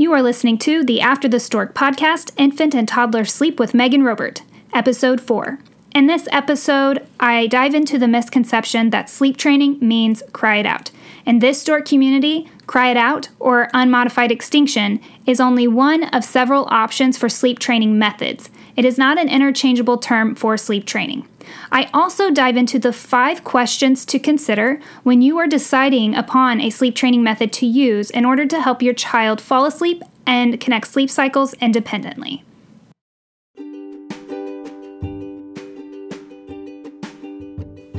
You are listening to the After the Stork podcast, Infant and Toddler Sleep with Megan Robert, episode 4. In this episode, I dive into the misconception that sleep training means cry it out. In this stork community, cry it out, or unmodified extinction, is only one of several options for sleep training methods. It is not an interchangeable term for sleep training. I also dive into the five questions to consider when you are deciding upon a sleep training method to use in order to help your child fall asleep and connect sleep cycles independently.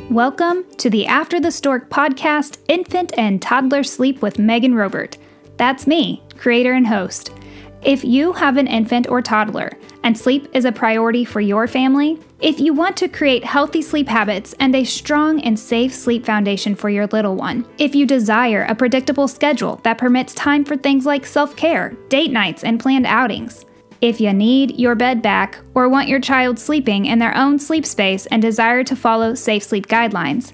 Welcome to the After the Stork podcast, Infant and Toddler Sleep with Megan Robert. That's me, creator and host. If you have an infant or toddler and sleep is a priority for your family, if you want to create healthy sleep habits and a strong and safe sleep foundation for your little one, if you desire a predictable schedule that permits time for things like self care, date nights, and planned outings, if you need your bed back or want your child sleeping in their own sleep space and desire to follow safe sleep guidelines,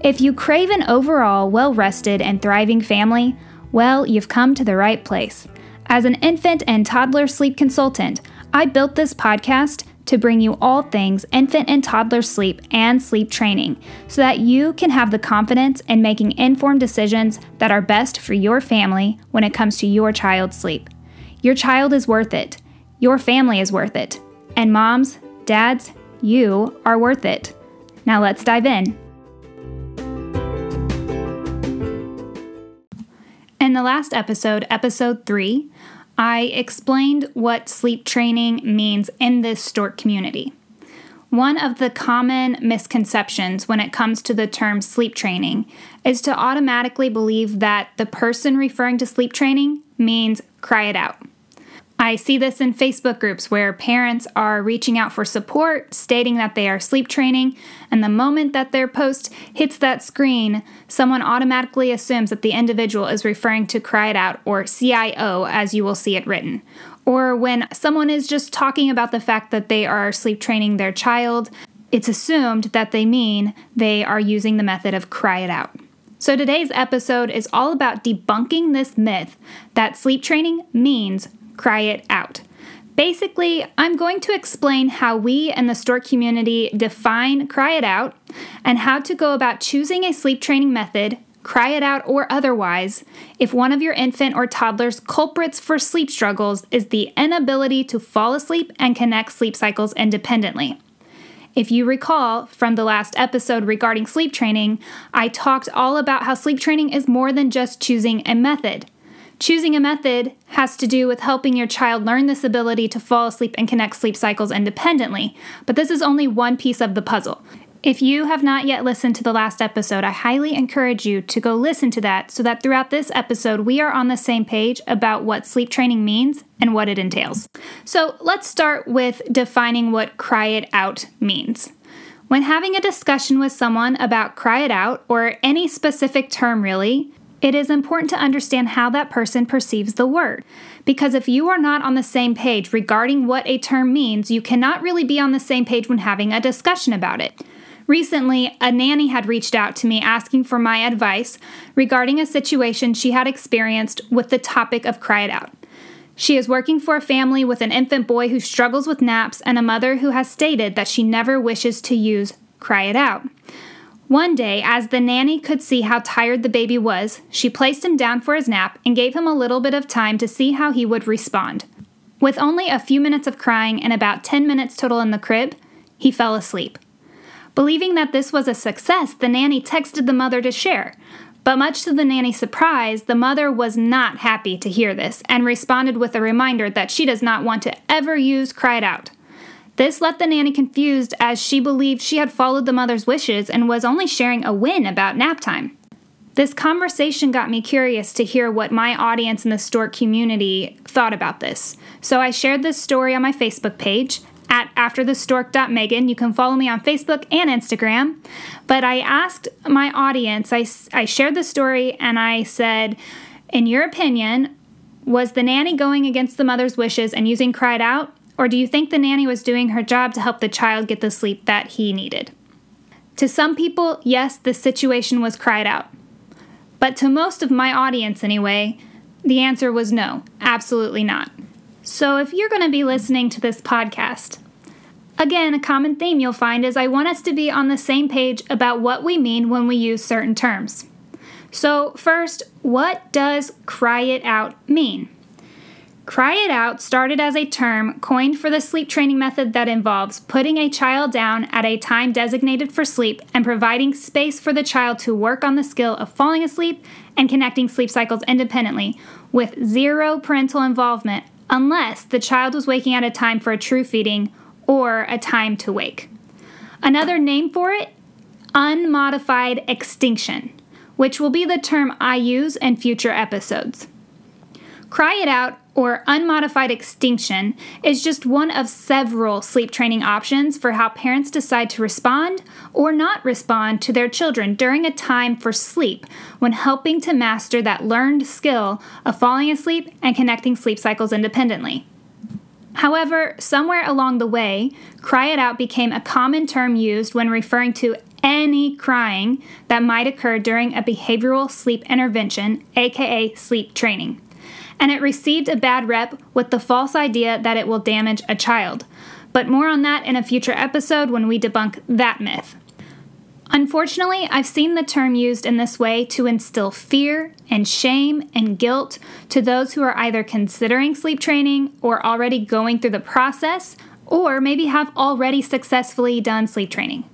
if you crave an overall well rested and thriving family, well, you've come to the right place. As an infant and toddler sleep consultant, I built this podcast to bring you all things infant and toddler sleep and sleep training so that you can have the confidence in making informed decisions that are best for your family when it comes to your child's sleep. Your child is worth it. Your family is worth it. And moms, dads, you are worth it. Now let's dive in. In the last episode, episode 3, I explained what sleep training means in this stork community. One of the common misconceptions when it comes to the term sleep training is to automatically believe that the person referring to sleep training means cry it out. I see this in Facebook groups where parents are reaching out for support, stating that they are sleep training, and the moment that their post hits that screen, someone automatically assumes that the individual is referring to Cry It Out or CIO as you will see it written. Or when someone is just talking about the fact that they are sleep training their child, it's assumed that they mean they are using the method of Cry It Out. So today's episode is all about debunking this myth that sleep training means cry it out. Basically, I'm going to explain how we and the stork community define cry it out and how to go about choosing a sleep training method, cry it out or otherwise, if one of your infant or toddler's culprits for sleep struggles is the inability to fall asleep and connect sleep cycles independently. If you recall from the last episode regarding sleep training, I talked all about how sleep training is more than just choosing a method. Choosing a method has to do with helping your child learn this ability to fall asleep and connect sleep cycles independently, but this is only one piece of the puzzle. If you have not yet listened to the last episode, I highly encourage you to go listen to that so that throughout this episode we are on the same page about what sleep training means and what it entails. So let's start with defining what cry it out means. When having a discussion with someone about cry it out, or any specific term really, it is important to understand how that person perceives the word. Because if you are not on the same page regarding what a term means, you cannot really be on the same page when having a discussion about it. Recently, a nanny had reached out to me asking for my advice regarding a situation she had experienced with the topic of cry it out. She is working for a family with an infant boy who struggles with naps and a mother who has stated that she never wishes to use cry it out. One day, as the nanny could see how tired the baby was, she placed him down for his nap and gave him a little bit of time to see how he would respond. With only a few minutes of crying and about 10 minutes total in the crib, he fell asleep. Believing that this was a success, the nanny texted the mother to share. But much to the nanny's surprise, the mother was not happy to hear this and responded with a reminder that she does not want to ever use cry it out. This left the nanny confused as she believed she had followed the mother's wishes and was only sharing a win about nap time. This conversation got me curious to hear what my audience in the stork community thought about this. So I shared this story on my Facebook page at afterthestork.megan. You can follow me on Facebook and Instagram. But I asked my audience, I, I shared the story and I said, in your opinion, was the nanny going against the mother's wishes and using cry it out? Or do you think the nanny was doing her job to help the child get the sleep that he needed? To some people, yes, the situation was cry it out. But to most of my audience, anyway, the answer was no, Absolutely not. So, if you're going to be listening to this podcast, again, a common theme you'll find is I want us to be on the same page about what we mean when we use certain terms. So, first, what does cry it out mean? Cry it out started as a term coined for the sleep training method that involves putting a child down at a time designated for sleep and providing space for the child to work on the skill of falling asleep and connecting sleep cycles independently with zero parental involvement unless the child was waking at a time for a true feeding or a time to wake. Another name for it, unmodified extinction, which will be the term I use in future episodes. Cry It Out or unmodified extinction is just one of several sleep training options for how parents decide to respond or not respond to their children during a time for sleep when helping to master that learned skill of falling asleep and connecting sleep cycles independently. However, somewhere along the way, cry it out became a common term used when referring to any crying that might occur during a behavioral sleep intervention, aka sleep training and it received a bad rep with the false idea that it will damage a child. But more on that in a future episode when we debunk that myth. Unfortunately, I've seen the term used in this way to instill fear and shame and guilt to those who are either considering sleep training or already going through the process, or maybe have already successfully done sleep training.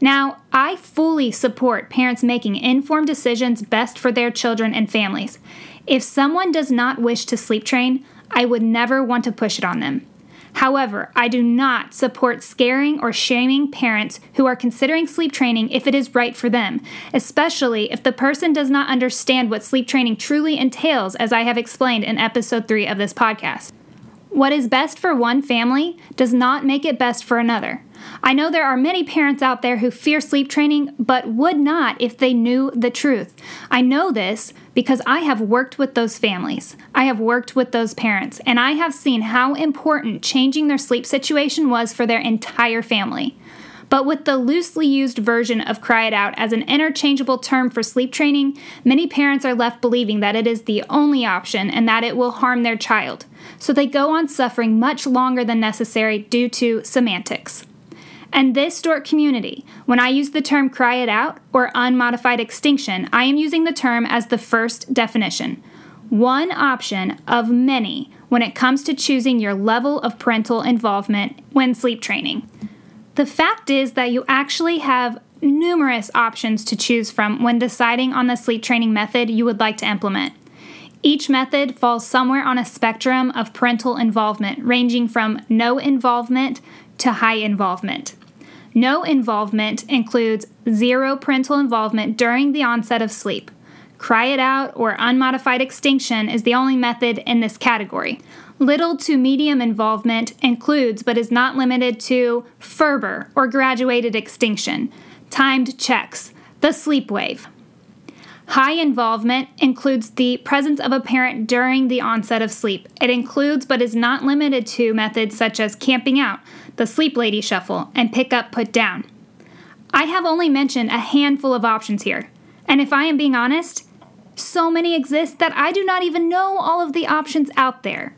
Now, I fully support parents making informed decisions best for their children and families. If someone does not wish to sleep train, I would never want to push it on them. However, I do not support scaring or shaming parents who are considering sleep training if it is right for them, especially if the person does not understand what sleep training truly entails, as I have explained in episode 3 of this podcast. What is best for one family does not make it best for another. I know there are many parents out there who fear sleep training, but would not if they knew the truth. I know this because I have worked with those families. I have worked with those parents, and I have seen how important changing their sleep situation was for their entire family. But with the loosely used version of Cry It Out as an interchangeable term for sleep training, many parents are left believing that it is the only option and that it will harm their child. So they go on suffering much longer than necessary due to semantics. And this Stork community, when I use the term cry it out or unmodified extinction, I am using the term as the first definition. One option of many when it comes to choosing your level of parental involvement when sleep training. The fact is that you actually have numerous options to choose from when deciding on the sleep training method you would like to implement. Each method falls somewhere on a spectrum of parental involvement, ranging from no involvement to high involvement. No involvement includes zero parental involvement during the onset of sleep. Cry it out or unmodified extinction is the only method in this category. Little to medium involvement includes but is not limited to Ferber or graduated extinction, timed checks, the sleep wave. High involvement includes the presence of a parent during the onset of sleep. It includes but is not limited to methods such as camping out, the sleep lady shuffle, and pick up, put down. I have only mentioned a handful of options here, and if I am being honest, so many exist that I do not even know all of the options out there.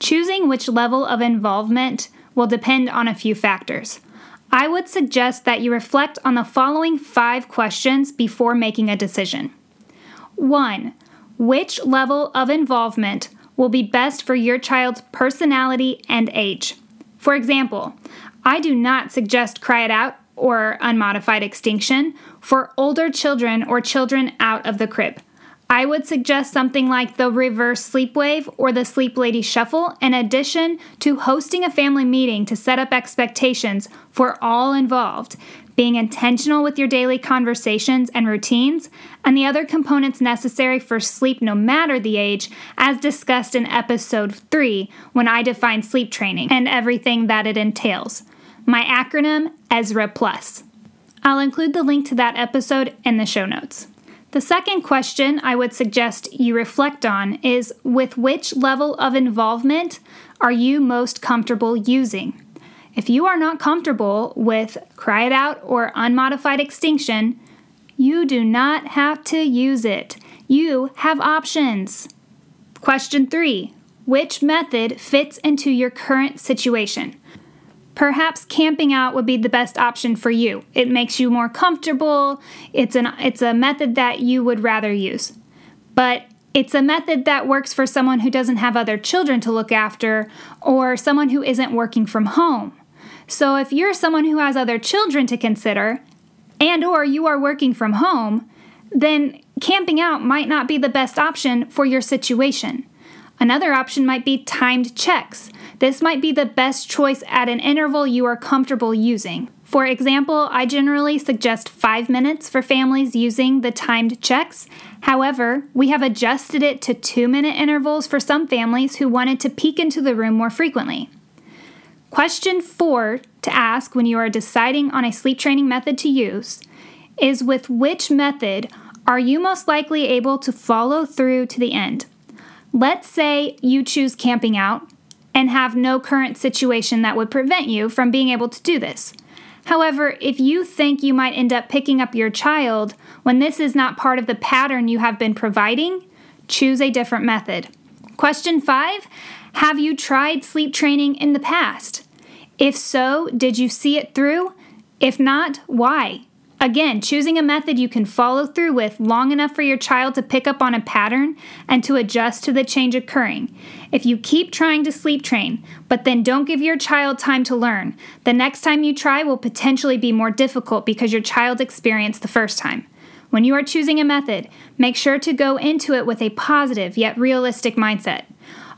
Choosing which level of involvement will depend on a few factors. I would suggest that you reflect on the following five questions before making a decision. 1. Which level of involvement will be best for your child's personality and age? For example, I do not suggest cry it out or unmodified extinction for older children or children out of the crib. I would suggest something like the reverse sleep wave or the sleep lady shuffle, in addition to hosting a family meeting to set up expectations for all involved, being intentional with your daily conversations and routines, and the other components necessary for sleep no matter the age, as discussed in episode 3 when I define sleep training and everything that it entails. My acronym, Ezra Plus. I'll include the link to that episode in the show notes. The second question I would suggest you reflect on is with which level of involvement are you most comfortable using? If you are not comfortable with cry it out or unmodified extinction, you do not have to use it. You have options. Question three which method fits into your current situation. Perhaps camping out would be the best option for you. It makes you more comfortable. It's an it's a method that you would rather use. But it's a method that works for someone who doesn't have other children to look after or someone who isn't working from home. So if you're someone who has other children to consider and or you are working from home, then camping out might not be the best option for your situation. Another option might be timed checks. This might be the best choice at an interval you are comfortable using. For example, I generally suggest five minutes for families using the timed checks. However, we have adjusted it to two minute intervals for some families who wanted to peek into the room more frequently. Question four to ask when you are deciding on a sleep training method to use is with which method are you most likely able to follow through to the end? Let's say you choose camping out and have no current situation that would prevent you from being able to do this. However, if you think you might end up picking up your child when this is not part of the pattern you have been providing, choose a different method. Question five Have you tried sleep training in the past? If so, did you see it through? If not, why? Again, choosing a method you can follow through with long enough for your child to pick up on a pattern and to adjust to the change occurring. If you keep trying to sleep train, but then don't give your child time to learn, the next time you try will potentially be more difficult because your child experienced the first time. When you are choosing a method, make sure to go into it with a positive yet realistic mindset.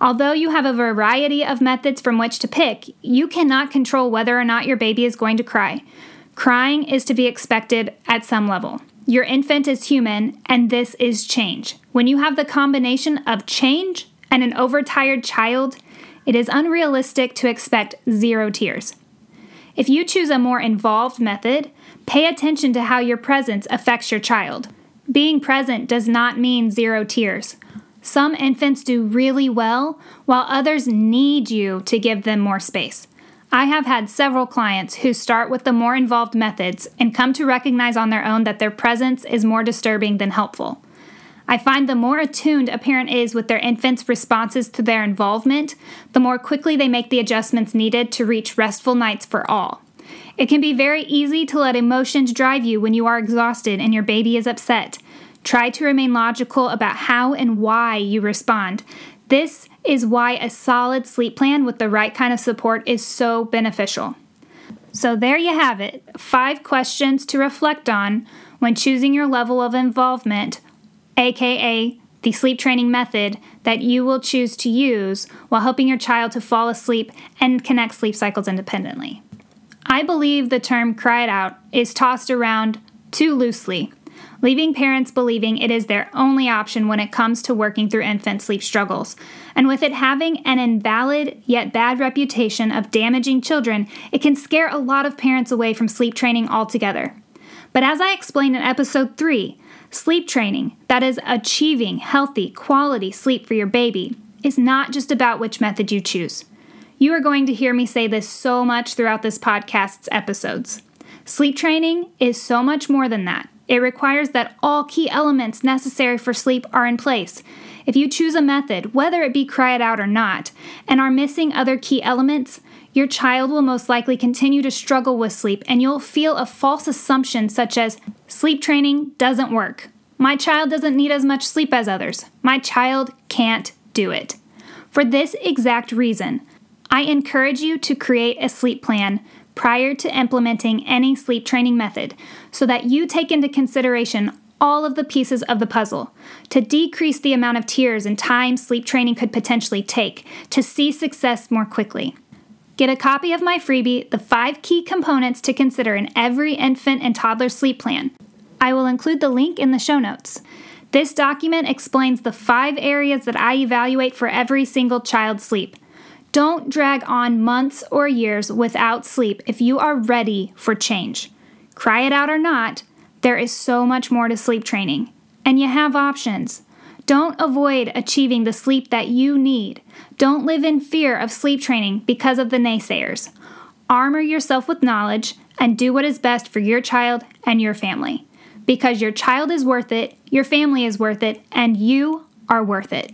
Although you have a variety of methods from which to pick, you cannot control whether or not your baby is going to cry. Crying is to be expected at some level. Your infant is human, and this is change. When you have the combination of change and an overtired child, it is unrealistic to expect zero tears. If you choose a more involved method, pay attention to how your presence affects your child. Being present does not mean zero tears. Some infants do really well, while others need you to give them more space. I have had several clients who start with the more involved methods and come to recognize on their own that their presence is more disturbing than helpful. I find the more attuned a parent is with their infant's responses to their involvement, the more quickly they make the adjustments needed to reach restful nights for all. It can be very easy to let emotions drive you when you are exhausted and your baby is upset. Try to remain logical about how and why you respond. This is why a solid sleep plan with the right kind of support is so beneficial. So, there you have it five questions to reflect on when choosing your level of involvement, aka the sleep training method that you will choose to use while helping your child to fall asleep and connect sleep cycles independently. I believe the term cry it out is tossed around too loosely leaving parents believing it is their only option when it comes to working through infant sleep struggles. And with it having an invalid yet bad reputation of damaging children, it can scare a lot of parents away from sleep training altogether. But as I explained in episode 3, sleep training, that is, achieving healthy, quality sleep for your baby, is not just about which method you choose. You are going to hear me say this so much throughout this podcast's episodes. Sleep training is so much more than that. It requires that all key elements necessary for sleep are in place. If you choose a method, whether it be cry it out or not, and are missing other key elements, your child will most likely continue to struggle with sleep and you'll feel a false assumption such as sleep training doesn't work. My child doesn't need as much sleep as others. My child can't do it. For this exact reason, I encourage you to create a sleep plan prior to implementing any sleep training method so that you take into consideration all of the pieces of the puzzle to decrease the amount of tears and time sleep training could potentially take to see success more quickly. Get a copy of my freebie, The Five Key Components to Consider in Every Infant and Toddler Sleep Plan. I will include the link in the show notes. This document explains the five areas that I evaluate for every single child's sleep. Don't drag on months or years without sleep if you are ready for change. Cry it out or not, there is so much more to sleep training, and you have options. Don't avoid achieving the sleep that you need. Don't live in fear of sleep training because of the naysayers. Armor yourself with knowledge and do what is best for your child and your family. Because your child is worth it, your family is worth it, and you are worth it.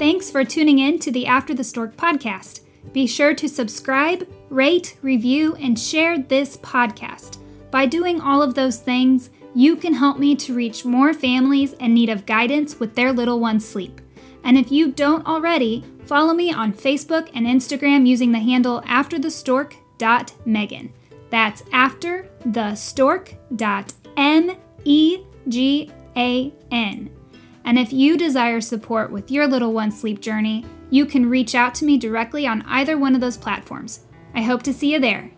Thanks for tuning in to the After the Stork podcast. Be sure to subscribe, rate, review, and share this podcast. By doing all of those things, you can help me to reach more families in need of guidance with their little one's sleep. And if you don't already, follow me on Facebook and Instagram using the handle afterthestork.megan. That's after the stork.m-e-g-a-n. And if you desire support with your little one's sleep journey, you can reach out to me directly on either one of those platforms. I hope to see you there.